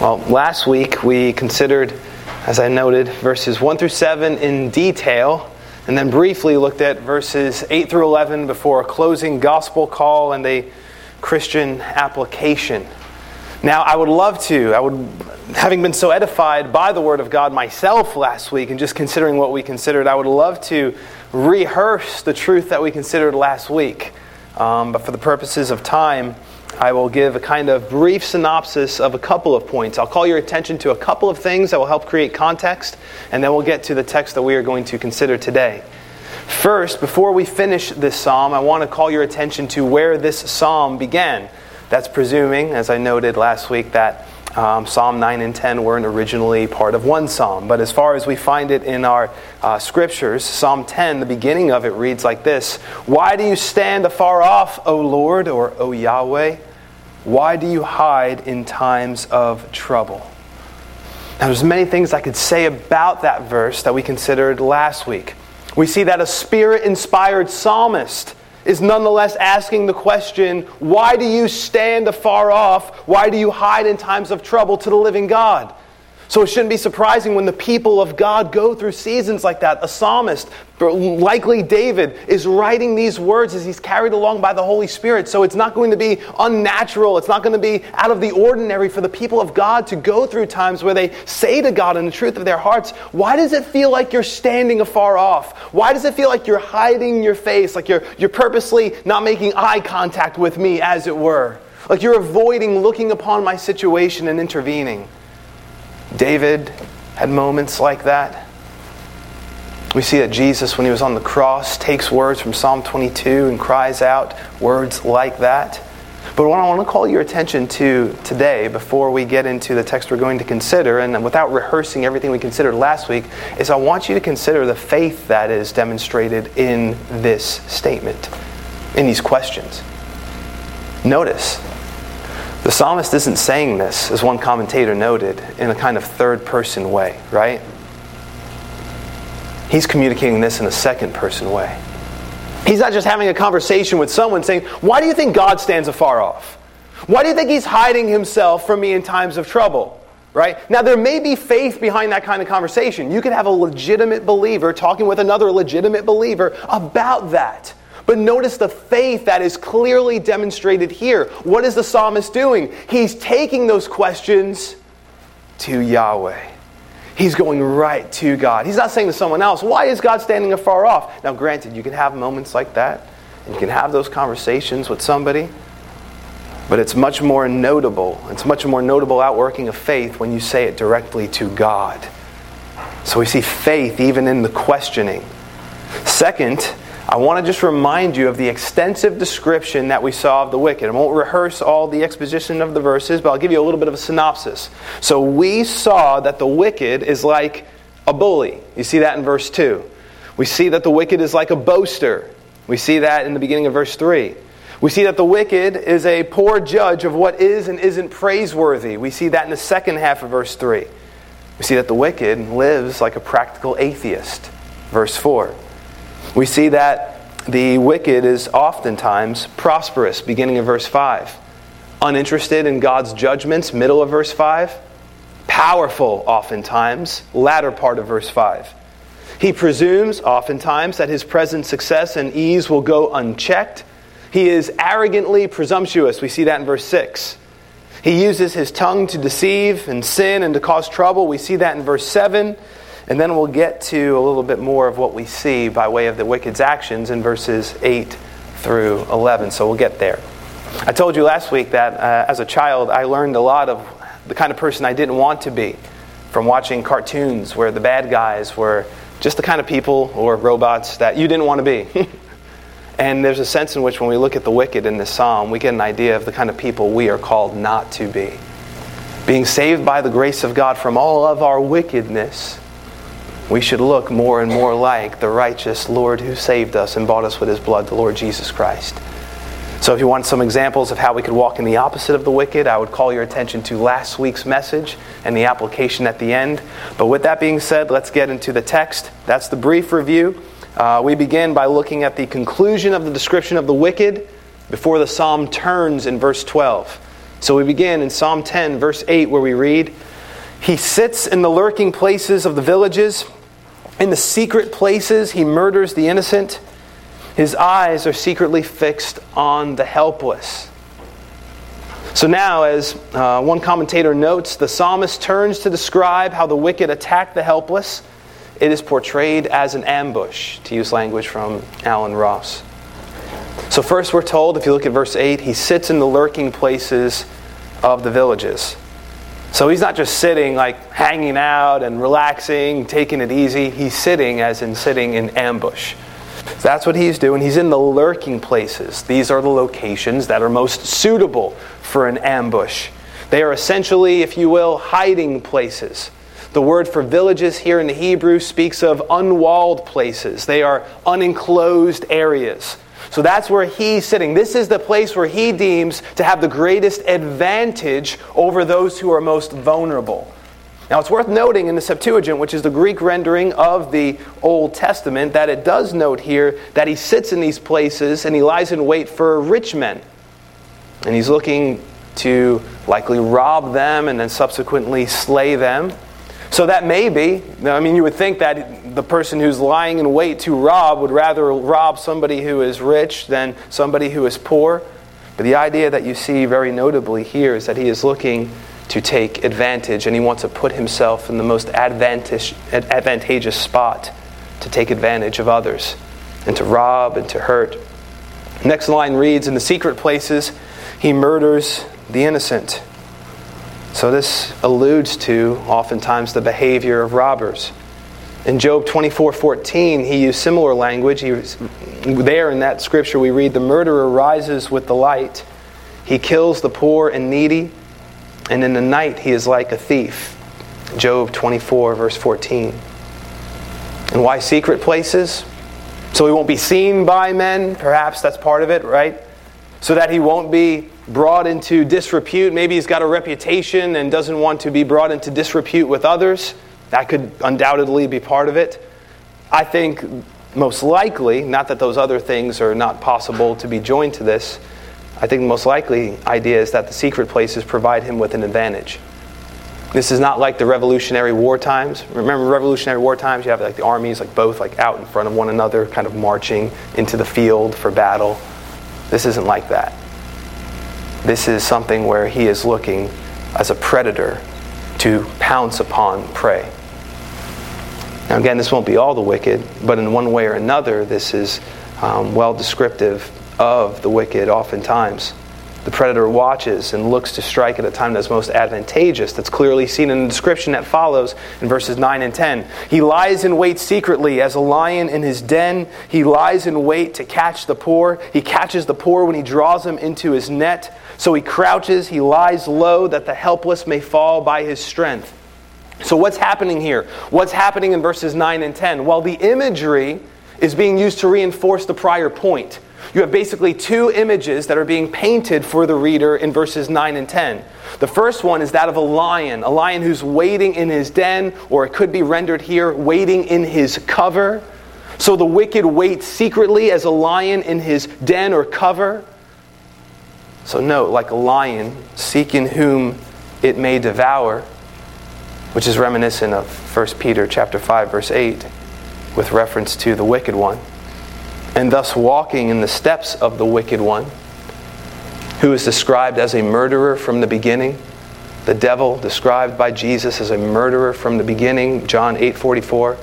Well, last week we considered, as I noted, verses 1 through 7 in detail, and then briefly looked at verses 8 through 11 before a closing gospel call and a Christian application. Now, I would love to, I would, having been so edified by the Word of God myself last week and just considering what we considered, I would love to rehearse the truth that we considered last week. Um, but for the purposes of time, I will give a kind of brief synopsis of a couple of points. I'll call your attention to a couple of things that will help create context, and then we'll get to the text that we are going to consider today. First, before we finish this psalm, I want to call your attention to where this psalm began. That's presuming, as I noted last week, that um, Psalm 9 and 10 weren't originally part of one psalm. But as far as we find it in our uh, scriptures, Psalm 10, the beginning of it reads like this Why do you stand afar off, O Lord, or O Yahweh? Why do you hide in times of trouble? Now, there's many things I could say about that verse that we considered last week. We see that a spirit inspired psalmist is nonetheless asking the question why do you stand afar off? Why do you hide in times of trouble to the living God? So it shouldn't be surprising when the people of God go through seasons like that. A psalmist, likely David, is writing these words as he's carried along by the Holy Spirit. So it's not going to be unnatural. It's not going to be out of the ordinary for the people of God to go through times where they say to God in the truth of their hearts, Why does it feel like you're standing afar off? Why does it feel like you're hiding your face, like you're, you're purposely not making eye contact with me, as it were? Like you're avoiding looking upon my situation and intervening. David had moments like that. We see that Jesus, when he was on the cross, takes words from Psalm 22 and cries out words like that. But what I want to call your attention to today, before we get into the text we're going to consider, and without rehearsing everything we considered last week, is I want you to consider the faith that is demonstrated in this statement, in these questions. Notice, the psalmist isn't saying this, as one commentator noted, in a kind of third person way, right? He's communicating this in a second person way. He's not just having a conversation with someone saying, Why do you think God stands afar off? Why do you think he's hiding himself from me in times of trouble? Right? Now, there may be faith behind that kind of conversation. You could have a legitimate believer talking with another legitimate believer about that. But notice the faith that is clearly demonstrated here. What is the psalmist doing? He's taking those questions to Yahweh. He's going right to God. He's not saying to someone else, Why is God standing afar off? Now, granted, you can have moments like that, and you can have those conversations with somebody, but it's much more notable. It's much more notable outworking of faith when you say it directly to God. So we see faith even in the questioning. Second, I want to just remind you of the extensive description that we saw of the wicked. I won't rehearse all the exposition of the verses, but I'll give you a little bit of a synopsis. So we saw that the wicked is like a bully. You see that in verse 2. We see that the wicked is like a boaster. We see that in the beginning of verse 3. We see that the wicked is a poor judge of what is and isn't praiseworthy. We see that in the second half of verse 3. We see that the wicked lives like a practical atheist. Verse 4. We see that the wicked is oftentimes prosperous, beginning of verse 5. Uninterested in God's judgments, middle of verse 5. Powerful, oftentimes, latter part of verse 5. He presumes, oftentimes, that his present success and ease will go unchecked. He is arrogantly presumptuous. We see that in verse 6. He uses his tongue to deceive and sin and to cause trouble. We see that in verse 7. And then we'll get to a little bit more of what we see by way of the wicked's actions in verses 8 through 11. So we'll get there. I told you last week that uh, as a child, I learned a lot of the kind of person I didn't want to be from watching cartoons where the bad guys were just the kind of people or robots that you didn't want to be. and there's a sense in which when we look at the wicked in this psalm, we get an idea of the kind of people we are called not to be. Being saved by the grace of God from all of our wickedness we should look more and more like the righteous Lord who saved us and bought us with his blood, the Lord Jesus Christ. So, if you want some examples of how we could walk in the opposite of the wicked, I would call your attention to last week's message and the application at the end. But with that being said, let's get into the text. That's the brief review. Uh, we begin by looking at the conclusion of the description of the wicked before the psalm turns in verse 12. So we begin in Psalm 10, verse 8, where we read, He sits in the lurking places of the villages. In the secret places, he murders the innocent. His eyes are secretly fixed on the helpless. So now, as uh, one commentator notes, the psalmist turns to describe how the wicked attack the helpless. It is portrayed as an ambush, to use language from Allen Ross. So, first, we're told, if you look at verse 8, he sits in the lurking places of the villages. So he's not just sitting, like hanging out and relaxing, taking it easy. He's sitting, as in sitting in ambush. That's what he's doing. He's in the lurking places. These are the locations that are most suitable for an ambush. They are essentially, if you will, hiding places. The word for villages here in the Hebrew speaks of unwalled places, they are unenclosed areas. So that's where he's sitting. This is the place where he deems to have the greatest advantage over those who are most vulnerable. Now, it's worth noting in the Septuagint, which is the Greek rendering of the Old Testament, that it does note here that he sits in these places and he lies in wait for rich men. And he's looking to likely rob them and then subsequently slay them. So that may be, I mean, you would think that the person who's lying in wait to rob would rather rob somebody who is rich than somebody who is poor. But the idea that you see very notably here is that he is looking to take advantage, and he wants to put himself in the most advantageous spot to take advantage of others and to rob and to hurt. Next line reads In the secret places, he murders the innocent. So, this alludes to oftentimes the behavior of robbers. In Job 24 14, he used similar language. He was, there in that scripture, we read, The murderer rises with the light, he kills the poor and needy and in the night he is like a thief. Job 24, verse 14. And why secret places? So he won't be seen by men. Perhaps that's part of it, right? So that he won't be brought into disrepute. Maybe he's got a reputation and doesn't want to be brought into disrepute with others. That could undoubtedly be part of it. I think most likely, not that those other things are not possible to be joined to this, I think the most likely idea is that the secret places provide him with an advantage. This is not like the Revolutionary War times. Remember Revolutionary War times? You have like the armies, like both, like out in front of one another, kind of marching into the field for battle. This isn't like that. This is something where he is looking as a predator to pounce upon prey. Now, again, this won't be all the wicked, but in one way or another, this is um, well descriptive of the wicked oftentimes. The predator watches and looks to strike at a time that's most advantageous. That's clearly seen in the description that follows in verses 9 and 10. He lies in wait secretly as a lion in his den. He lies in wait to catch the poor. He catches the poor when he draws them into his net. So he crouches, he lies low that the helpless may fall by his strength. So, what's happening here? What's happening in verses 9 and 10? Well, the imagery is being used to reinforce the prior point. You have basically two images that are being painted for the reader in verses 9 and 10. The first one is that of a lion, a lion who's waiting in his den, or it could be rendered here, waiting in his cover. So the wicked waits secretly as a lion in his den or cover. So note, like a lion seeking whom it may devour, which is reminiscent of 1 Peter chapter 5 verse 8 with reference to the wicked one and thus walking in the steps of the wicked one, who is described as a murderer from the beginning. The devil described by Jesus as a murderer from the beginning, John 8:44.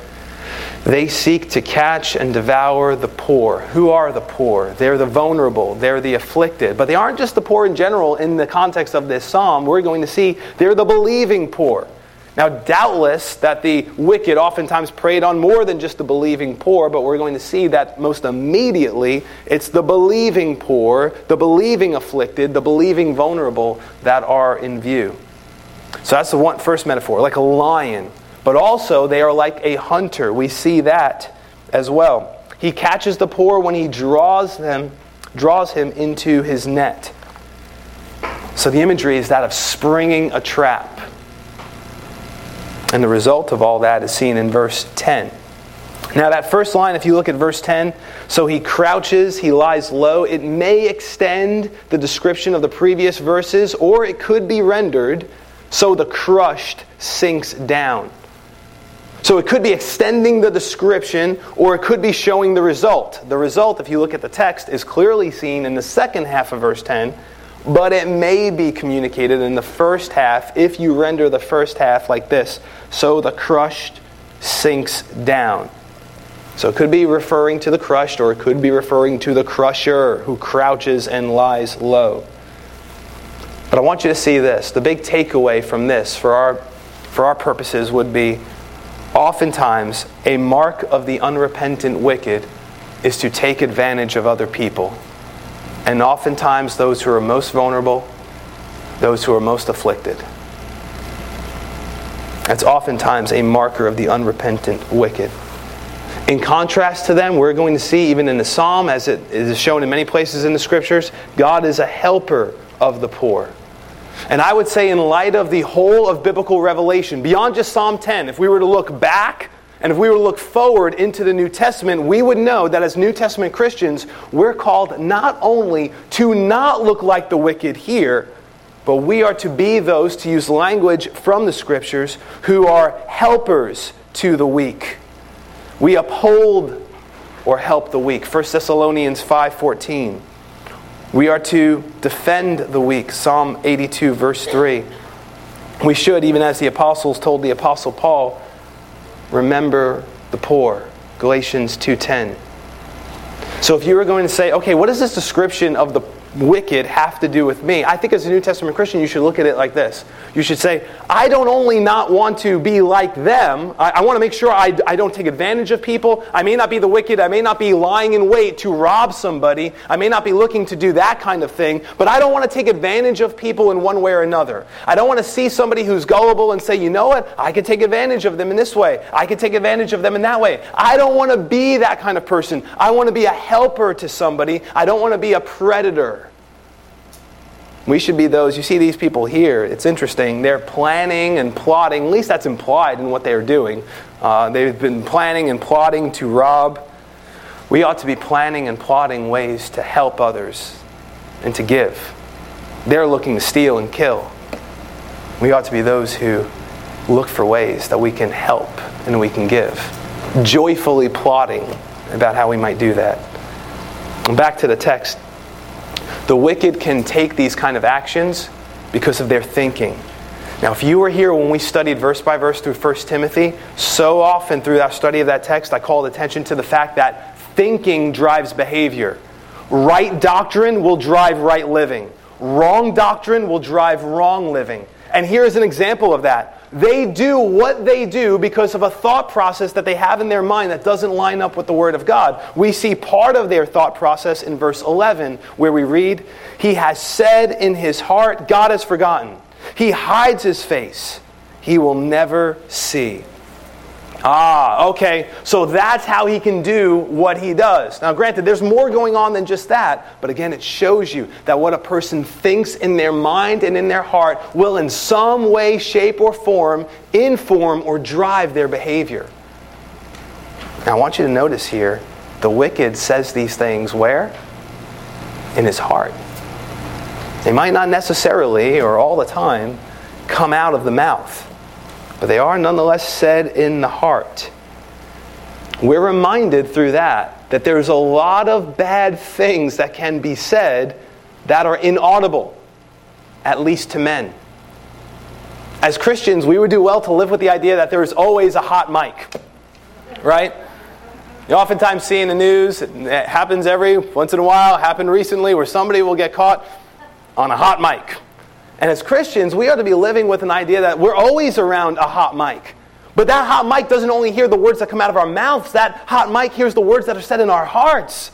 They seek to catch and devour the poor. Who are the poor? They're the vulnerable, they're the afflicted. But they aren't just the poor in general in the context of this psalm. We're going to see they're the believing poor. Now, doubtless that the wicked oftentimes preyed on more than just the believing poor, but we're going to see that most immediately it's the believing poor, the believing afflicted, the believing vulnerable that are in view. So that's the one, first metaphor, like a lion. But also, they are like a hunter. We see that as well. He catches the poor when he draws them, draws him into his net. So the imagery is that of springing a trap. And the result of all that is seen in verse 10. Now, that first line, if you look at verse 10, so he crouches, he lies low, it may extend the description of the previous verses, or it could be rendered, so the crushed sinks down. So it could be extending the description, or it could be showing the result. The result, if you look at the text, is clearly seen in the second half of verse 10, but it may be communicated in the first half if you render the first half like this so the crushed sinks down. So it could be referring to the crushed, or it could be referring to the crusher who crouches and lies low. But I want you to see this. The big takeaway from this for our, for our purposes would be oftentimes a mark of the unrepentant wicked is to take advantage of other people. And oftentimes, those who are most vulnerable, those who are most afflicted. That's oftentimes a marker of the unrepentant wicked. In contrast to them, we're going to see, even in the psalm, as it is shown in many places in the scriptures, God is a helper of the poor. And I would say, in light of the whole of biblical revelation, beyond just Psalm 10, if we were to look back and if we were to look forward into the New Testament, we would know that as New Testament Christians, we're called not only to not look like the wicked here, but we are to be those, to use language from the scriptures, who are helpers to the weak. We uphold or help the weak. 1 Thessalonians 5:14. We are to defend the weak. Psalm 82 verse 3. We should even as the apostles told the apostle Paul, remember the poor. Galatians 2:10. So if you were going to say, okay, what is this description of the wicked have to do with me? I think as a New Testament Christian, you should look at it like this. You should say, I don't only not want to be like them, I, I want to make sure I, I don't take advantage of people. I may not be the wicked, I may not be lying in wait to rob somebody, I may not be looking to do that kind of thing, but I don't want to take advantage of people in one way or another. I don't want to see somebody who's gullible and say, you know what, I could take advantage of them in this way, I could take advantage of them in that way. I don't want to be that kind of person. I want to be a helper to somebody, I don't want to be a predator. We should be those, you see these people here, it's interesting. They're planning and plotting, at least that's implied in what they're doing. Uh, they've been planning and plotting to rob. We ought to be planning and plotting ways to help others and to give. They're looking to steal and kill. We ought to be those who look for ways that we can help and we can give, joyfully plotting about how we might do that. And back to the text. The wicked can take these kind of actions because of their thinking. Now, if you were here when we studied verse by verse through 1 Timothy, so often through that study of that text, I called attention to the fact that thinking drives behavior. Right doctrine will drive right living, wrong doctrine will drive wrong living. And here is an example of that. They do what they do because of a thought process that they have in their mind that doesn't line up with the Word of God. We see part of their thought process in verse 11, where we read, He has said in his heart, God has forgotten. He hides his face. He will never see. Ah, okay. So that's how he can do what he does. Now, granted, there's more going on than just that, but again, it shows you that what a person thinks in their mind and in their heart will, in some way, shape, or form, inform or drive their behavior. Now, I want you to notice here the wicked says these things where? In his heart. They might not necessarily or all the time come out of the mouth but they are nonetheless said in the heart. We're reminded through that that there's a lot of bad things that can be said that are inaudible, at least to men. As Christians, we would do well to live with the idea that there is always a hot mic, right? You oftentimes see in the news, it happens every once in a while, happened recently, where somebody will get caught on a hot mic. And as Christians, we ought to be living with an idea that we're always around a hot mic. But that hot mic doesn't only hear the words that come out of our mouths, that hot mic hears the words that are said in our hearts.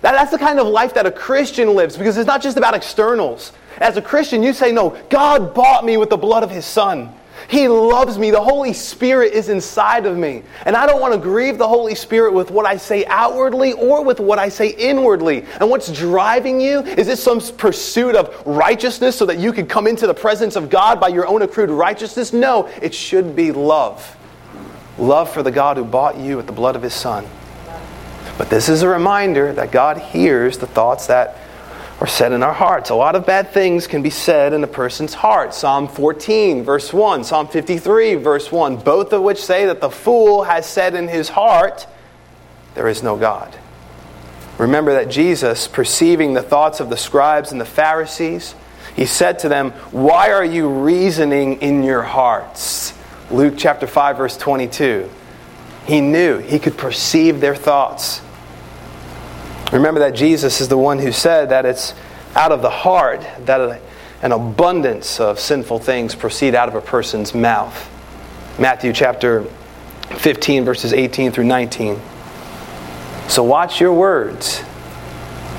That, that's the kind of life that a Christian lives because it's not just about externals. As a Christian, you say, No, God bought me with the blood of His Son. He loves me. The Holy Spirit is inside of me. And I don't want to grieve the Holy Spirit with what I say outwardly or with what I say inwardly. And what's driving you? Is this some pursuit of righteousness so that you could come into the presence of God by your own accrued righteousness? No, it should be love. love for the God who bought you with the blood of his Son. But this is a reminder that God hears the thoughts that are said in our hearts. A lot of bad things can be said in a person's heart. Psalm 14, verse 1, Psalm 53, verse 1, both of which say that the fool has said in his heart, There is no God. Remember that Jesus, perceiving the thoughts of the scribes and the Pharisees, he said to them, Why are you reasoning in your hearts? Luke chapter 5, verse 22. He knew, he could perceive their thoughts. Remember that Jesus is the one who said that it's out of the heart that an abundance of sinful things proceed out of a person's mouth. Matthew chapter 15, verses 18 through 19. So watch your words.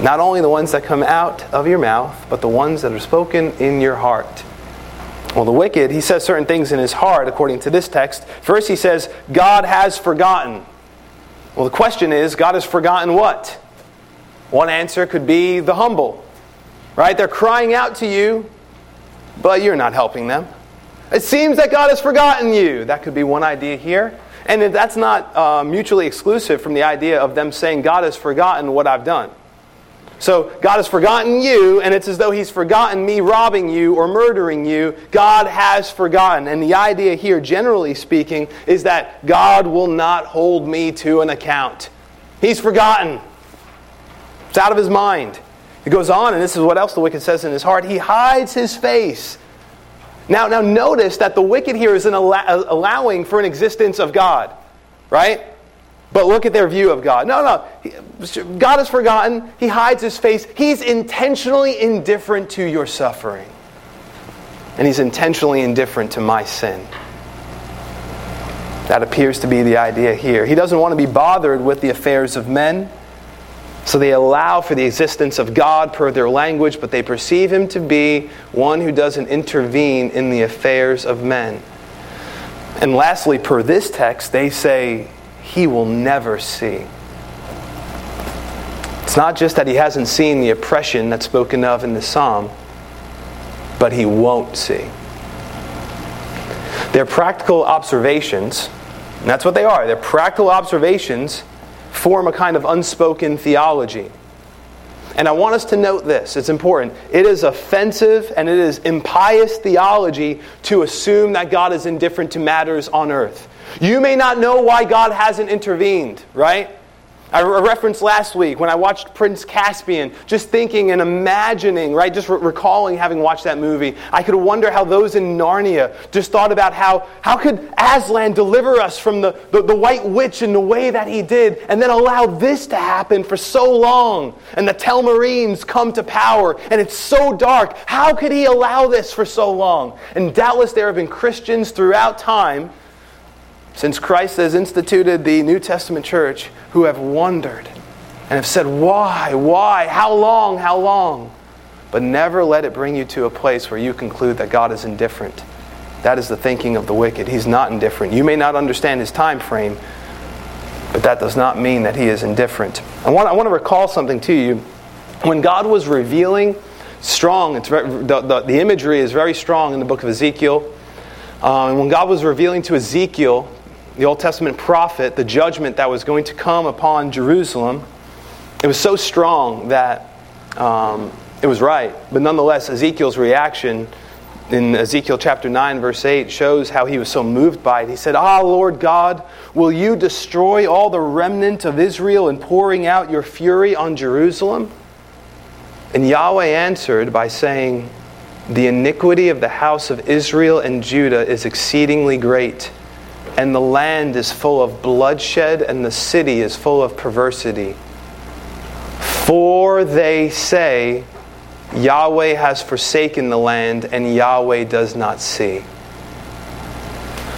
Not only the ones that come out of your mouth, but the ones that are spoken in your heart. Well, the wicked, he says certain things in his heart, according to this text. First, he says, God has forgotten. Well, the question is, God has forgotten what? One answer could be the humble, right? They're crying out to you, but you're not helping them. It seems that God has forgotten you. That could be one idea here. And that's not uh, mutually exclusive from the idea of them saying, God has forgotten what I've done. So God has forgotten you, and it's as though He's forgotten me robbing you or murdering you. God has forgotten. And the idea here, generally speaking, is that God will not hold me to an account. He's forgotten. It's out of his mind. It goes on, and this is what else the wicked says in his heart. He hides his face now, now notice that the wicked here is allow- uh, allowing for an existence of God, right? But look at their view of God. No, no. God is forgotten. He hides his face. He's intentionally indifferent to your suffering. And he's intentionally indifferent to my sin. That appears to be the idea here. He doesn't want to be bothered with the affairs of men. So they allow for the existence of God per their language, but they perceive him to be one who doesn't intervene in the affairs of men. And lastly, per this text, they say, He will never see. It's not just that he hasn't seen the oppression that's spoken of in the psalm, but he won't see. They're practical observations, and that's what they are. Their practical observations form a kind of unspoken theology. And I want us to note this, it's important. It is offensive and it is impious theology to assume that God is indifferent to matters on earth. You may not know why God hasn't intervened, right? I referenced last week when I watched Prince Caspian, just thinking and imagining, right? Just re- recalling having watched that movie. I could wonder how those in Narnia just thought about how, how could Aslan deliver us from the, the, the White Witch in the way that he did, and then allow this to happen for so long, and the Telmarines come to power, and it's so dark. How could he allow this for so long? And doubtless there have been Christians throughout time since Christ has instituted the New Testament church who have wondered and have said, Why? Why? How long? How long? But never let it bring you to a place where you conclude that God is indifferent. That is the thinking of the wicked. He's not indifferent. You may not understand his time frame, but that does not mean that he is indifferent. I want, I want to recall something to you. When God was revealing, strong, it's, the, the, the imagery is very strong in the book of Ezekiel. Uh, and when God was revealing to Ezekiel the Old Testament prophet, the judgment that was going to come upon Jerusalem, it was so strong that um, it was right. But nonetheless, Ezekiel's reaction in Ezekiel chapter 9, verse 8, shows how he was so moved by it. He said, Ah, Lord God, will you destroy all the remnant of Israel in pouring out your fury on Jerusalem? And Yahweh answered by saying, The iniquity of the house of Israel and Judah is exceedingly great and the land is full of bloodshed, and the city is full of perversity. For they say, Yahweh has forsaken the land, and Yahweh does not see.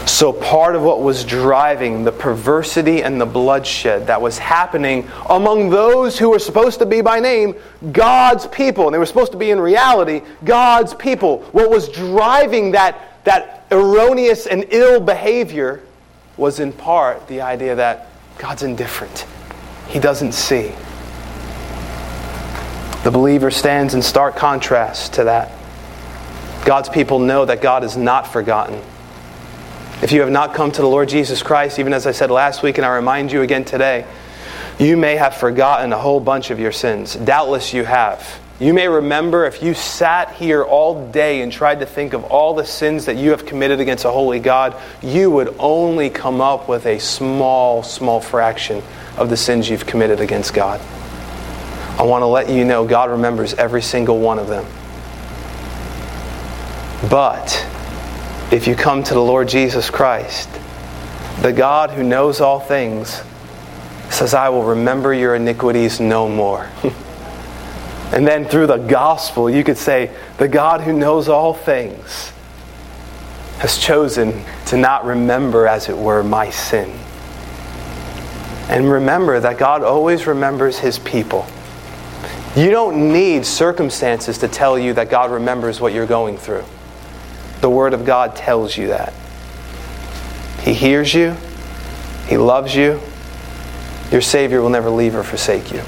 So, part of what was driving the perversity and the bloodshed that was happening among those who were supposed to be by name God's people, and they were supposed to be in reality God's people, what was driving that, that erroneous and ill behavior was in part the idea that God's indifferent, He doesn't see. The believer stands in stark contrast to that. God's people know that God is not forgotten. If you have not come to the Lord Jesus Christ, even as I said last week, and I remind you again today, you may have forgotten a whole bunch of your sins. Doubtless you have. You may remember if you sat here all day and tried to think of all the sins that you have committed against a holy God, you would only come up with a small, small fraction of the sins you've committed against God. I want to let you know God remembers every single one of them. But if you come to the Lord Jesus Christ, the God who knows all things says, I will remember your iniquities no more. and then through the gospel, you could say, the God who knows all things has chosen to not remember, as it were, my sin. And remember that God always remembers his people. You don't need circumstances to tell you that God remembers what you're going through. The Word of God tells you that. He hears you, He loves you. Your Savior will never leave or forsake you.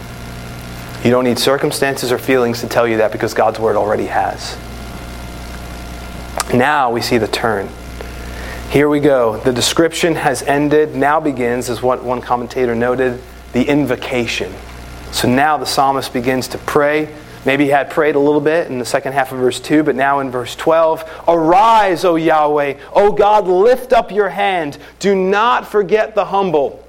You don't need circumstances or feelings to tell you that because God's Word already has. Now we see the turn. Here we go. The description has ended. Now begins, as what one commentator noted, the invocation. So now the psalmist begins to pray Maybe he had prayed a little bit in the second half of verse 2, but now in verse 12 Arise, O Yahweh, O God, lift up your hand. Do not forget the humble.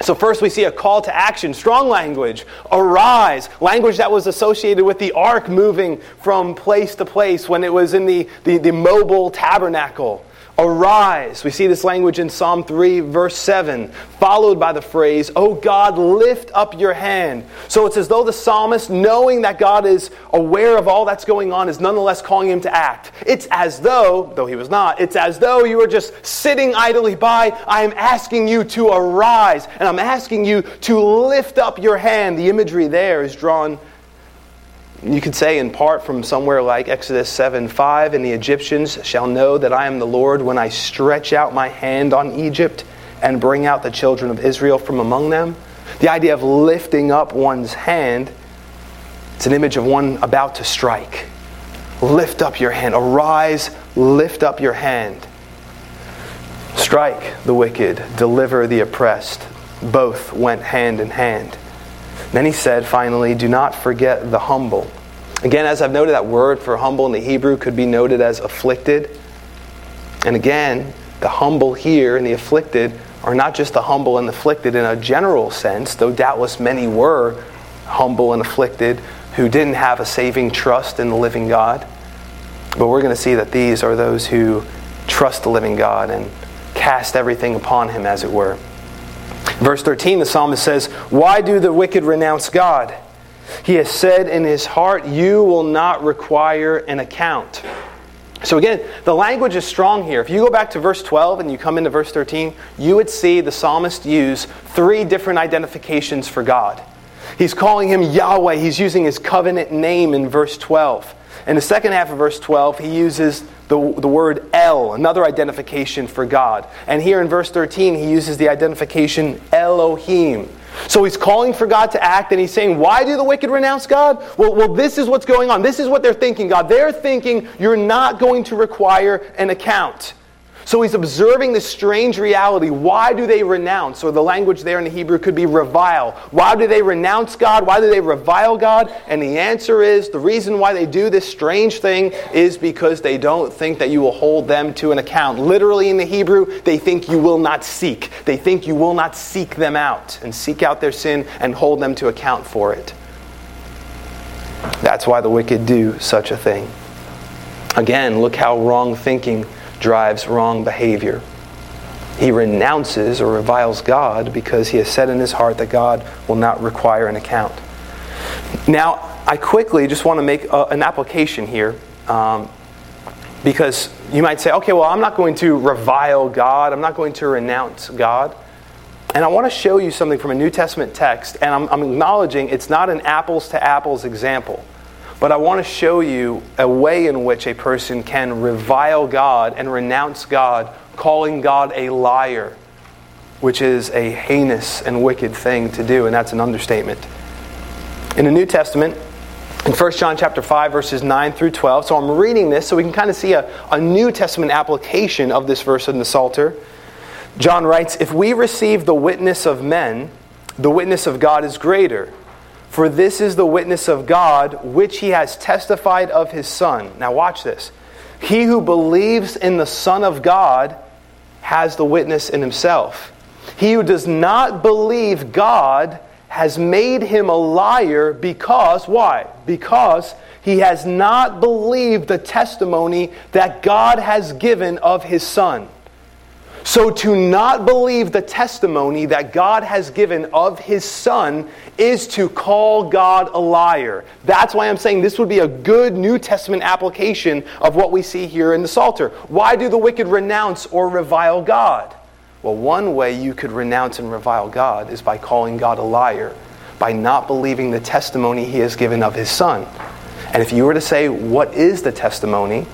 So, first we see a call to action, strong language. Arise, language that was associated with the ark moving from place to place when it was in the, the, the mobile tabernacle. Arise. We see this language in Psalm 3, verse 7, followed by the phrase, Oh God, lift up your hand. So it's as though the psalmist, knowing that God is aware of all that's going on, is nonetheless calling him to act. It's as though, though he was not, it's as though you were just sitting idly by. I am asking you to arise, and I'm asking you to lift up your hand. The imagery there is drawn you could say, in part, from somewhere like Exodus 7 5, and the Egyptians shall know that I am the Lord when I stretch out my hand on Egypt and bring out the children of Israel from among them. The idea of lifting up one's hand, it's an image of one about to strike. Lift up your hand. Arise, lift up your hand. Strike the wicked, deliver the oppressed. Both went hand in hand. Then he said, finally, do not forget the humble. Again, as I've noted, that word for humble in the Hebrew could be noted as afflicted. And again, the humble here and the afflicted are not just the humble and afflicted in a general sense, though doubtless many were humble and afflicted who didn't have a saving trust in the living God. But we're going to see that these are those who trust the living God and cast everything upon him, as it were. Verse 13, the psalmist says, Why do the wicked renounce God? He has said in his heart, You will not require an account. So again, the language is strong here. If you go back to verse 12 and you come into verse 13, you would see the psalmist use three different identifications for God. He's calling him Yahweh. He's using his covenant name in verse 12. In the second half of verse 12, he uses the, the word El, another identification for God. And here in verse 13, he uses the identification Elohim. So he's calling for God to act, and he's saying, Why do the wicked renounce God? Well, well, this is what's going on. This is what they're thinking, God. They're thinking you're not going to require an account. So he's observing this strange reality. Why do they renounce? Or the language there in the Hebrew could be revile. Why do they renounce God? Why do they revile God? And the answer is the reason why they do this strange thing is because they don't think that you will hold them to an account. Literally in the Hebrew, they think you will not seek. They think you will not seek them out and seek out their sin and hold them to account for it. That's why the wicked do such a thing. Again, look how wrong thinking drives wrong behavior. He renounces or reviles God because he has said in his heart that God will not require an account. Now, I quickly just want to make a, an application here um, because you might say, okay, well, I'm not going to revile God, I'm not going to renounce God. And I want to show you something from a New Testament text, and I'm, I'm acknowledging it's not an apples to apples example. But I want to show you a way in which a person can revile God and renounce God, calling God a liar, which is a heinous and wicked thing to do, and that's an understatement. In the New Testament, in 1 John chapter 5 verses 9 through 12. So I'm reading this so we can kind of see a, a New Testament application of this verse in the Psalter. John writes, If we receive the witness of men, the witness of God is greater. For this is the witness of God, which he has testified of his Son. Now, watch this. He who believes in the Son of God has the witness in himself. He who does not believe God has made him a liar because, why? Because he has not believed the testimony that God has given of his Son. So, to not believe the testimony that God has given of his Son is to call God a liar. That's why I'm saying this would be a good New Testament application of what we see here in the Psalter. Why do the wicked renounce or revile God? Well, one way you could renounce and revile God is by calling God a liar, by not believing the testimony he has given of his Son. And if you were to say, What is the testimony?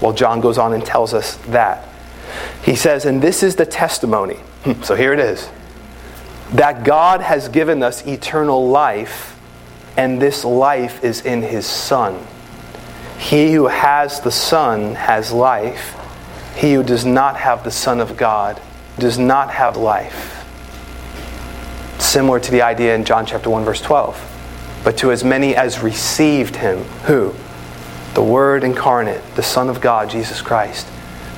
Well, John goes on and tells us that. He says, And this is the testimony. Hmm, so here it is that God has given us eternal life, and this life is in his Son. He who has the Son has life. He who does not have the Son of God does not have life. Similar to the idea in John chapter 1 verse 12. But to as many as received him, who? The Word incarnate, the Son of God, Jesus Christ.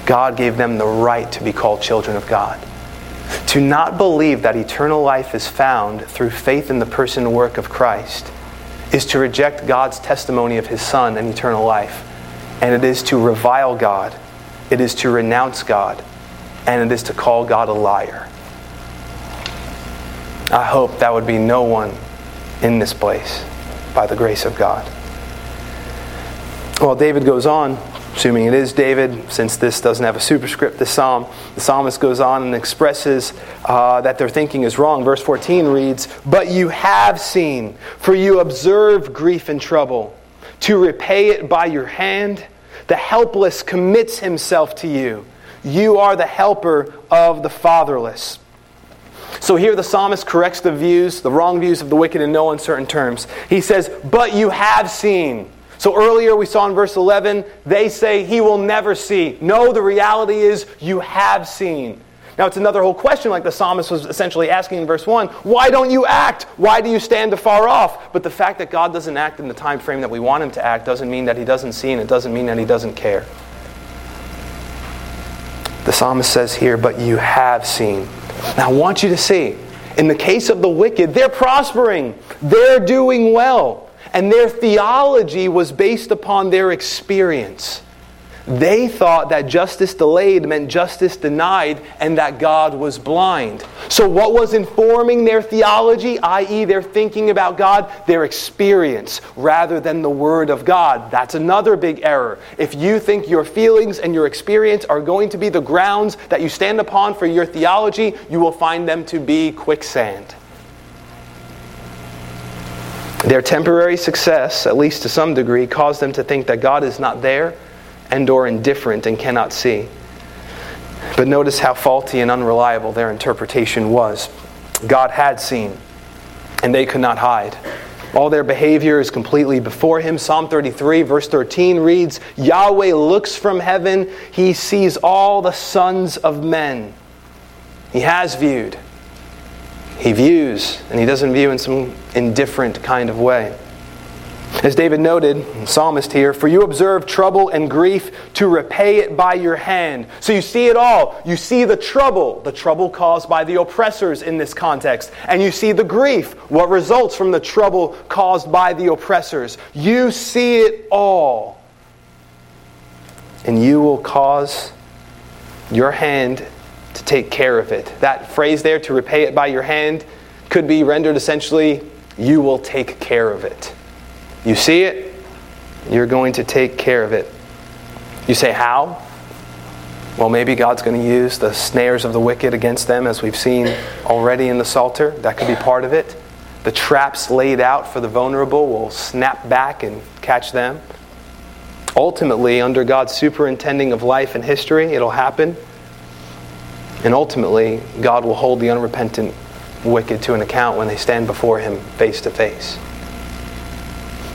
God gave them the right to be called children of God. To not believe that eternal life is found through faith in the person and work of Christ is to reject God's testimony of his Son and eternal life. And it is to revile God. It is to renounce God and it is to call God a liar. I hope that would be no one in this place by the grace of God. Well, David goes on, assuming it is David, since this doesn't have a superscript, this psalm, the psalmist goes on and expresses uh, that their thinking is wrong. Verse 14 reads, But you have seen, for you observe grief and trouble. To repay it by your hand, the helpless commits himself to you. You are the helper of the fatherless. So here the psalmist corrects the views, the wrong views of the wicked in no uncertain terms. He says, But you have seen. So earlier we saw in verse 11, they say, He will never see. No, the reality is, you have seen. Now it's another whole question, like the psalmist was essentially asking in verse 1 why don't you act? Why do you stand afar off? But the fact that God doesn't act in the time frame that we want him to act doesn't mean that he doesn't see, and it doesn't mean that he doesn't care. The psalmist says here, but you have seen. Now I want you to see, in the case of the wicked, they're prospering, they're doing well, and their theology was based upon their experience. They thought that justice delayed meant justice denied and that God was blind. So, what was informing their theology, i.e., their thinking about God? Their experience rather than the Word of God. That's another big error. If you think your feelings and your experience are going to be the grounds that you stand upon for your theology, you will find them to be quicksand. Their temporary success, at least to some degree, caused them to think that God is not there and or indifferent and cannot see. But notice how faulty and unreliable their interpretation was. God had seen, and they could not hide. All their behavior is completely before him. Psalm 33, verse 13 reads Yahweh looks from heaven, he sees all the sons of men. He has viewed. He views, and he doesn't view in some indifferent kind of way. As David noted, psalmist here, for you observe trouble and grief to repay it by your hand. So you see it all. You see the trouble, the trouble caused by the oppressors in this context. And you see the grief, what results from the trouble caused by the oppressors. You see it all. And you will cause your hand to take care of it. That phrase there, to repay it by your hand, could be rendered essentially, you will take care of it. You see it, you're going to take care of it. You say, How? Well, maybe God's going to use the snares of the wicked against them, as we've seen already in the Psalter. That could be part of it. The traps laid out for the vulnerable will snap back and catch them. Ultimately, under God's superintending of life and history, it'll happen. And ultimately, God will hold the unrepentant wicked to an account when they stand before Him face to face.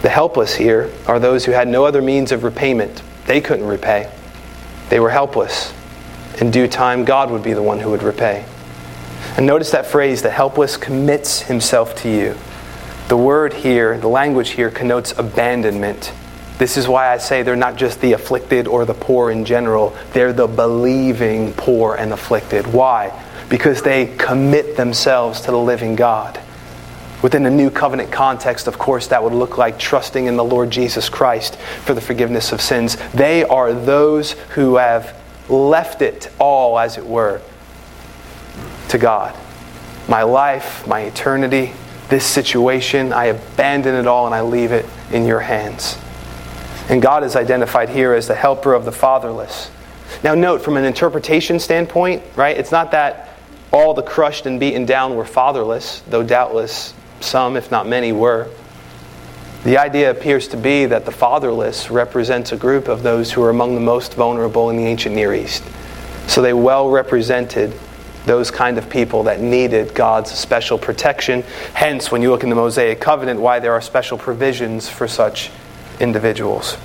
The helpless here are those who had no other means of repayment. They couldn't repay. They were helpless. In due time, God would be the one who would repay. And notice that phrase, the helpless commits himself to you. The word here, the language here, connotes abandonment. This is why I say they're not just the afflicted or the poor in general, they're the believing poor and afflicted. Why? Because they commit themselves to the living God. Within the new covenant context, of course, that would look like trusting in the Lord Jesus Christ for the forgiveness of sins. They are those who have left it all, as it were, to God. My life, my eternity, this situation, I abandon it all and I leave it in your hands. And God is identified here as the helper of the fatherless. Now, note from an interpretation standpoint, right, it's not that all the crushed and beaten down were fatherless, though doubtless some, if not many, were. The idea appears to be that the fatherless represents a group of those who are among the most vulnerable in the ancient Near East. So they well represented those kind of people that needed God's special protection. Hence, when you look in the Mosaic covenant, why there are special provisions for such individuals.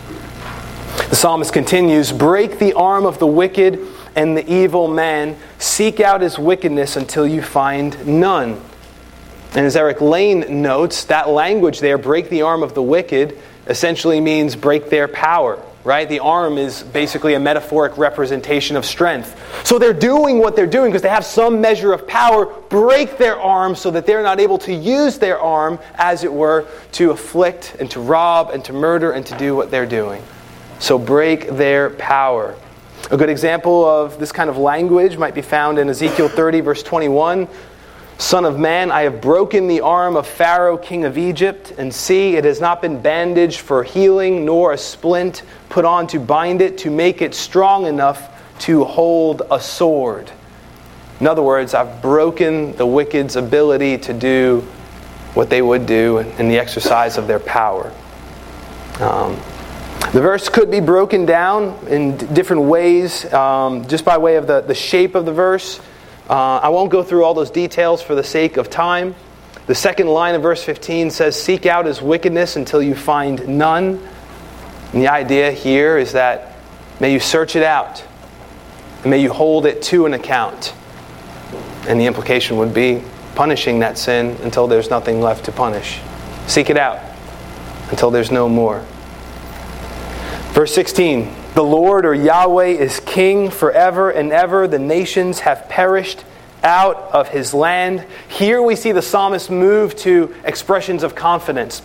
The psalmist continues Break the arm of the wicked and the evil man, seek out his wickedness until you find none. And as Eric Lane notes, that language there, break the arm of the wicked, essentially means break their power right? The arm is basically a metaphoric representation of strength. So they're doing what they're doing because they have some measure of power. Break their arm so that they're not able to use their arm, as it were, to afflict and to rob and to murder and to do what they're doing. So break their power. A good example of this kind of language might be found in Ezekiel 30, verse 21, Son of man, I have broken the arm of Pharaoh, king of Egypt, and see, it has not been bandaged for healing, nor a splint put on to bind it, to make it strong enough to hold a sword. In other words, I've broken the wicked's ability to do what they would do in the exercise of their power. Um, the verse could be broken down in different ways, um, just by way of the, the shape of the verse. Uh, I won't go through all those details for the sake of time. The second line of verse 15 says, Seek out his wickedness until you find none. And the idea here is that may you search it out, and may you hold it to an account. And the implication would be punishing that sin until there's nothing left to punish. Seek it out until there's no more. Verse 16 the Lord or Yahweh is king forever and ever. The nations have perished out of his land. Here we see the psalmist move to expressions of confidence.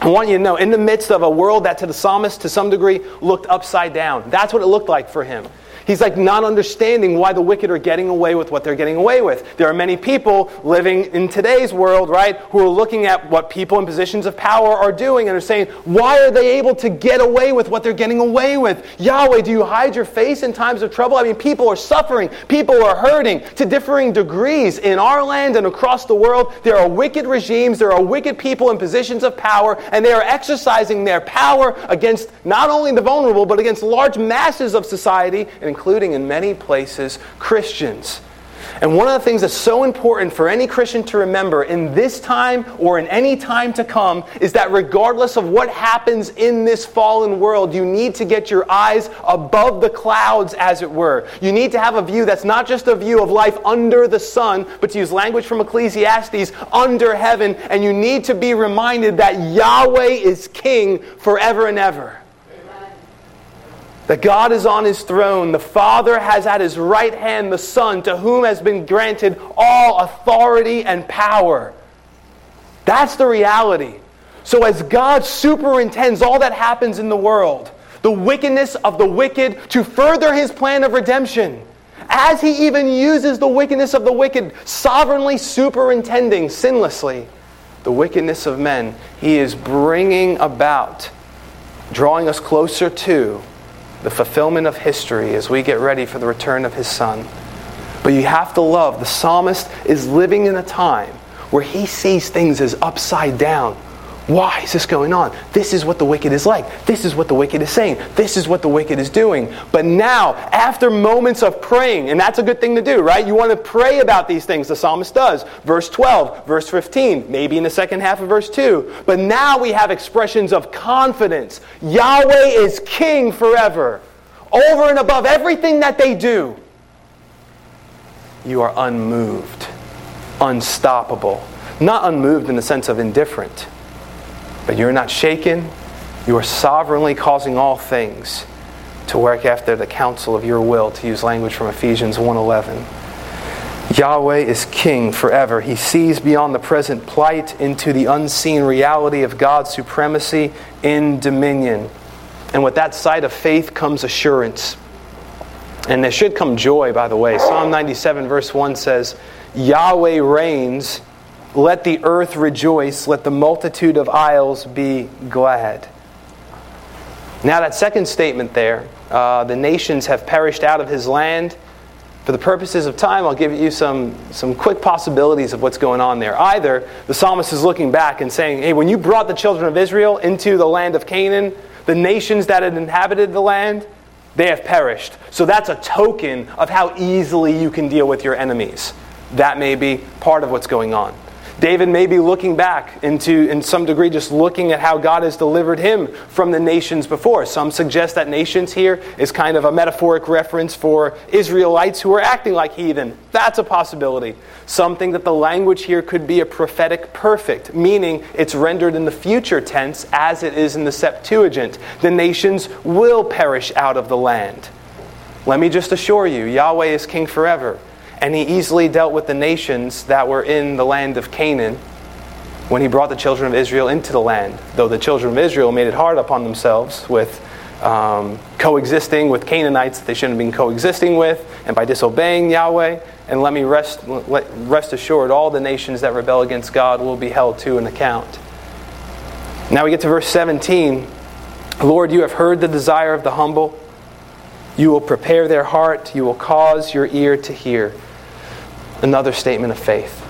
I want you to know, in the midst of a world that to the psalmist, to some degree, looked upside down, that's what it looked like for him. He's like not understanding why the wicked are getting away with what they're getting away with. There are many people living in today's world, right, who are looking at what people in positions of power are doing and are saying, why are they able to get away with what they're getting away with? Yahweh, do you hide your face in times of trouble? I mean, people are suffering, people are hurting to differing degrees in our land and across the world. There are wicked regimes, there are wicked people in positions of power, and they are exercising their power against not only the vulnerable, but against large masses of society and including in many places Christians. And one of the things that's so important for any Christian to remember in this time or in any time to come is that regardless of what happens in this fallen world, you need to get your eyes above the clouds, as it were. You need to have a view that's not just a view of life under the sun, but to use language from Ecclesiastes, under heaven. And you need to be reminded that Yahweh is king forever and ever that God is on his throne. The Father has at his right hand the Son, to whom has been granted all authority and power. That's the reality. So, as God superintends all that happens in the world, the wickedness of the wicked to further his plan of redemption, as he even uses the wickedness of the wicked, sovereignly superintending sinlessly the wickedness of men, he is bringing about, drawing us closer to the fulfillment of history as we get ready for the return of his son. But you have to love, the psalmist is living in a time where he sees things as upside down. Why is this going on? This is what the wicked is like. This is what the wicked is saying. This is what the wicked is doing. But now, after moments of praying, and that's a good thing to do, right? You want to pray about these things, the psalmist does. Verse 12, verse 15, maybe in the second half of verse 2. But now we have expressions of confidence. Yahweh is king forever, over and above everything that they do. You are unmoved, unstoppable. Not unmoved in the sense of indifferent but you're not shaken. You are sovereignly causing all things to work after the counsel of your will, to use language from Ephesians 1:11. Yahweh is king forever. He sees beyond the present plight into the unseen reality of God's supremacy in dominion. And with that sight of faith comes assurance. And there should come joy, by the way. Psalm 97, verse 1 says, Yahweh reigns let the earth rejoice, let the multitude of isles be glad. Now, that second statement there, uh, the nations have perished out of his land. For the purposes of time, I'll give you some, some quick possibilities of what's going on there. Either the psalmist is looking back and saying, hey, when you brought the children of Israel into the land of Canaan, the nations that had inhabited the land, they have perished. So that's a token of how easily you can deal with your enemies. That may be part of what's going on. David may be looking back into, in some degree, just looking at how God has delivered him from the nations before. Some suggest that nations here is kind of a metaphoric reference for Israelites who are acting like heathen. That's a possibility. Some think that the language here could be a prophetic perfect, meaning it's rendered in the future tense as it is in the Septuagint. The nations will perish out of the land. Let me just assure you, Yahweh is king forever. And he easily dealt with the nations that were in the land of Canaan when he brought the children of Israel into the land. Though the children of Israel made it hard upon themselves with um, coexisting with Canaanites that they shouldn't have been coexisting with, and by disobeying Yahweh. And let me rest, rest assured, all the nations that rebel against God will be held to an account. Now we get to verse 17. Lord, you have heard the desire of the humble. You will prepare their heart. You will cause your ear to hear another statement of faith.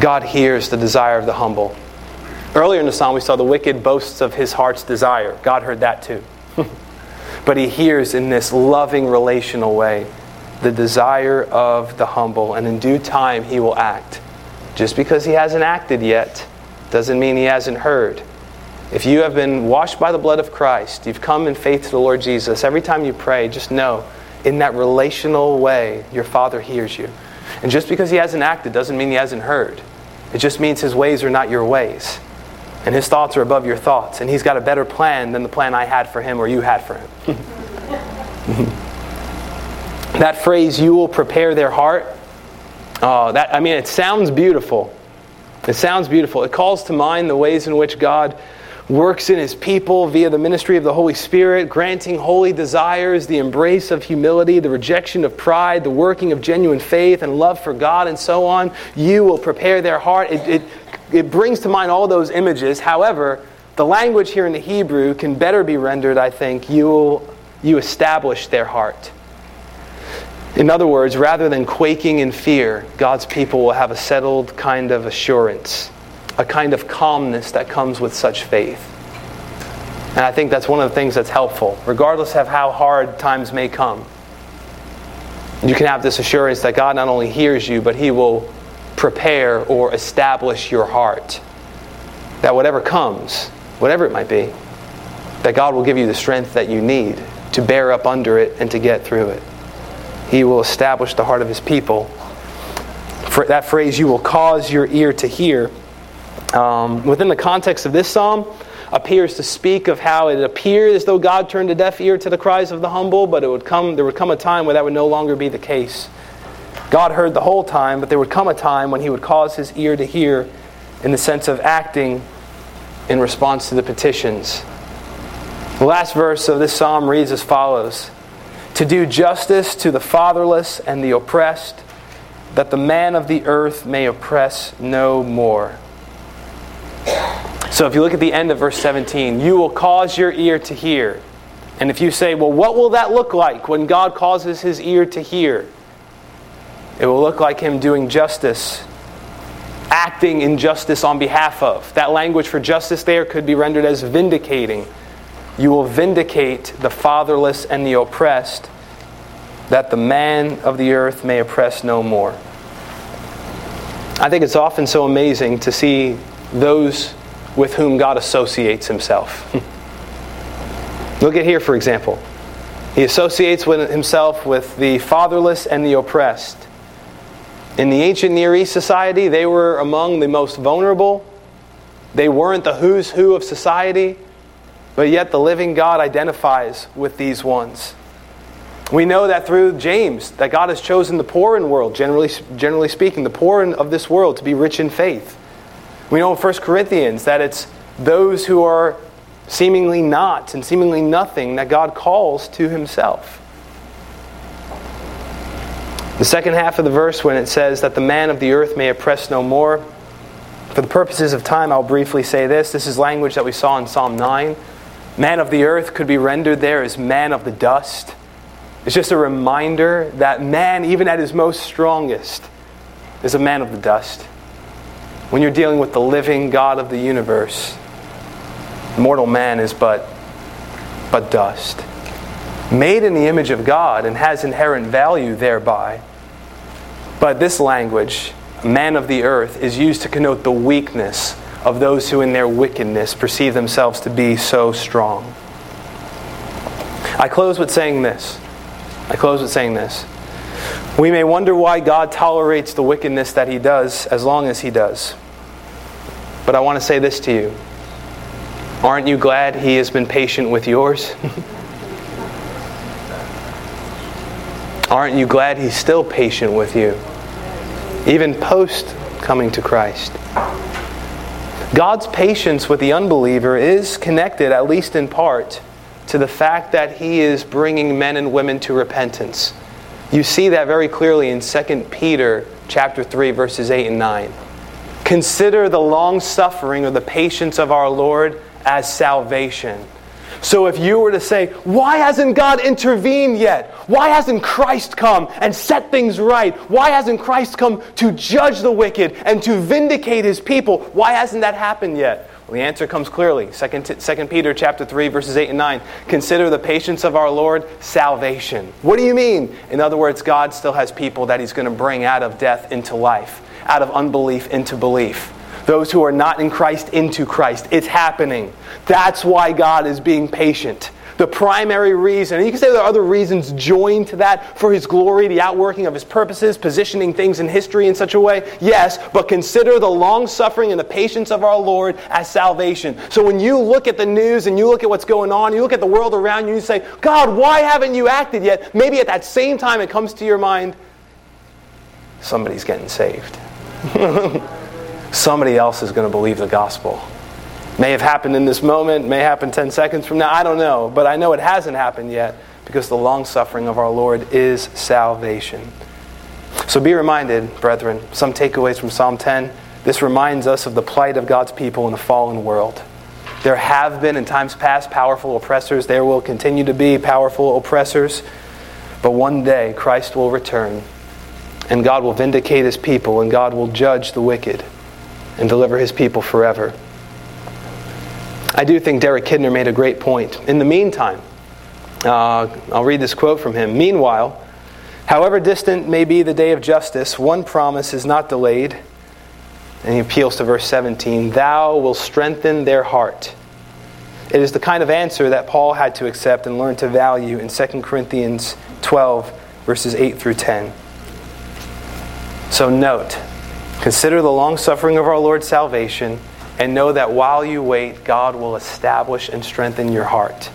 God hears the desire of the humble. Earlier in the psalm, we saw the wicked boasts of his heart's desire. God heard that too. but he hears in this loving, relational way the desire of the humble, and in due time he will act. Just because he hasn't acted yet doesn't mean he hasn't heard. If you have been washed by the blood of Christ, you've come in faith to the Lord Jesus, every time you pray, just know in that relational way, your Father hears you. And just because he hasn't acted doesn't mean he hasn't heard. It just means his ways are not your ways. And his thoughts are above your thoughts. And he's got a better plan than the plan I had for him or you had for him. that phrase, you will prepare their heart, oh, that, I mean, it sounds beautiful. It sounds beautiful. It calls to mind the ways in which God works in his people via the ministry of the Holy Spirit, granting holy desires, the embrace of humility, the rejection of pride, the working of genuine faith and love for God, and so on. You will prepare their heart. It, it, it brings to mind all those images. However, the language here in the Hebrew can better be rendered, I think, you, will, you establish their heart. In other words, rather than quaking in fear, God's people will have a settled kind of assurance a kind of calmness that comes with such faith. And I think that's one of the things that's helpful, regardless of how hard times may come. You can have this assurance that God not only hears you, but He will prepare or establish your heart. That whatever comes, whatever it might be, that God will give you the strength that you need to bear up under it and to get through it. He will establish the heart of His people. For that phrase, you will cause your ear to hear um, within the context of this psalm, appears to speak of how it appeared as though God turned a deaf ear to the cries of the humble, but it would come, there would come a time where that would no longer be the case. God heard the whole time, but there would come a time when he would cause his ear to hear in the sense of acting in response to the petitions. The last verse of this psalm reads as follows To do justice to the fatherless and the oppressed, that the man of the earth may oppress no more. So if you look at the end of verse 17, you will cause your ear to hear. And if you say, well, what will that look like when God causes his ear to hear? It will look like him doing justice acting in justice on behalf of. That language for justice there could be rendered as vindicating. You will vindicate the fatherless and the oppressed, that the man of the earth may oppress no more. I think it's often so amazing to see those with whom God associates himself. Look at here, for example. He associates with himself with the fatherless and the oppressed. In the ancient Near East society, they were among the most vulnerable. They weren't the who's who of society, but yet the living God identifies with these ones. We know that through James, that God has chosen the poor in the world, generally, generally speaking, the poor of this world to be rich in faith. We know in 1 Corinthians that it's those who are seemingly not and seemingly nothing that God calls to himself. The second half of the verse, when it says that the man of the earth may oppress no more, for the purposes of time, I'll briefly say this. This is language that we saw in Psalm 9. Man of the earth could be rendered there as man of the dust. It's just a reminder that man, even at his most strongest, is a man of the dust. When you're dealing with the living God of the universe, mortal man is but, but dust. Made in the image of God and has inherent value thereby but this language, man of the earth, is used to connote the weakness of those who, in their wickedness, perceive themselves to be so strong. I close with saying this. I close with saying this. We may wonder why God tolerates the wickedness that He does as long as He does. But I want to say this to you. Aren't you glad He has been patient with yours? Aren't you glad He's still patient with you? even post coming to Christ. God's patience with the unbeliever is connected, at least in part, to the fact that He is bringing men and women to repentance. You see that very clearly in 2 Peter chapter 3 verses 8 and 9. Consider the long suffering or the patience of our Lord as salvation so if you were to say, why hasn't God intervened yet? Why hasn't Christ come and set things right? Why hasn't Christ come to judge the wicked and to vindicate his people? Why hasn't that happened yet? Well, the answer comes clearly. 2 Peter chapter 3 verses 8 and 9. Consider the patience of our Lord salvation. What do you mean? In other words, God still has people that he's going to bring out of death into life, out of unbelief into belief those who are not in Christ into Christ. It's happening. That's why God is being patient. The primary reason, and you can say there are other reasons joined to that for His glory, the outworking of His purposes, positioning things in history in such a way. Yes, but consider the long suffering and the patience of our Lord as salvation. So when you look at the news and you look at what's going on, you look at the world around you, you say, God, why haven't you acted yet? Maybe at that same time it comes to your mind, somebody's getting saved. somebody else is going to believe the gospel. May have happened in this moment, may happen 10 seconds from now, I don't know, but I know it hasn't happened yet because the long suffering of our Lord is salvation. So be reminded, brethren, some takeaways from Psalm 10. This reminds us of the plight of God's people in a fallen world. There have been in times past powerful oppressors, there will continue to be powerful oppressors, but one day Christ will return and God will vindicate his people and God will judge the wicked and deliver his people forever. I do think Derek Kidner made a great point. In the meantime, uh, I'll read this quote from him. Meanwhile, however distant may be the day of justice, one promise is not delayed. And he appeals to verse 17 Thou will strengthen their heart. It is the kind of answer that Paul had to accept and learn to value in 2 Corinthians 12, verses 8 through 10. So note, Consider the long suffering of our Lord's salvation and know that while you wait, God will establish and strengthen your heart.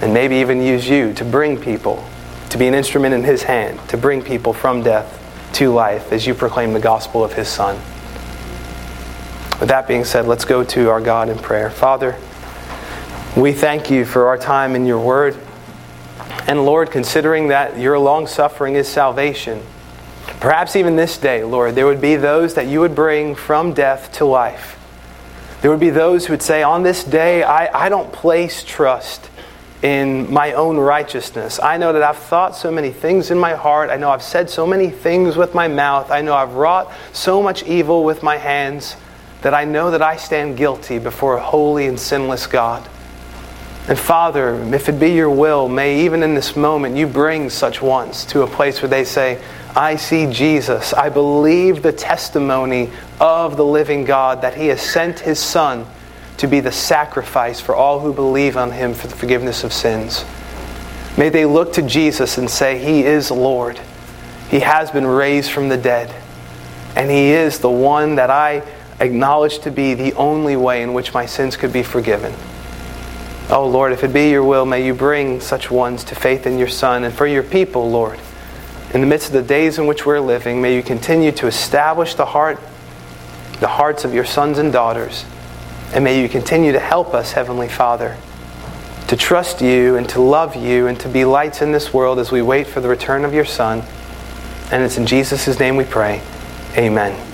And maybe even use you to bring people, to be an instrument in His hand, to bring people from death to life as you proclaim the gospel of His Son. With that being said, let's go to our God in prayer. Father, we thank you for our time in your word. And Lord, considering that your long suffering is salvation, Perhaps even this day, Lord, there would be those that you would bring from death to life. There would be those who would say, On this day, I, I don't place trust in my own righteousness. I know that I've thought so many things in my heart. I know I've said so many things with my mouth. I know I've wrought so much evil with my hands that I know that I stand guilty before a holy and sinless God. And Father, if it be your will, may even in this moment you bring such ones to a place where they say, I see Jesus. I believe the testimony of the living God that He has sent His Son to be the sacrifice for all who believe on Him for the forgiveness of sins. May they look to Jesus and say, He is Lord. He has been raised from the dead. And He is the one that I acknowledge to be the only way in which my sins could be forgiven. Oh Lord, if it be your will, may you bring such ones to faith in your Son and for your people, Lord. In the midst of the days in which we're living, may you continue to establish the heart, the hearts of your sons and daughters. And may you continue to help us, Heavenly Father, to trust you and to love you and to be lights in this world as we wait for the return of your Son. And it's in Jesus' name we pray. Amen.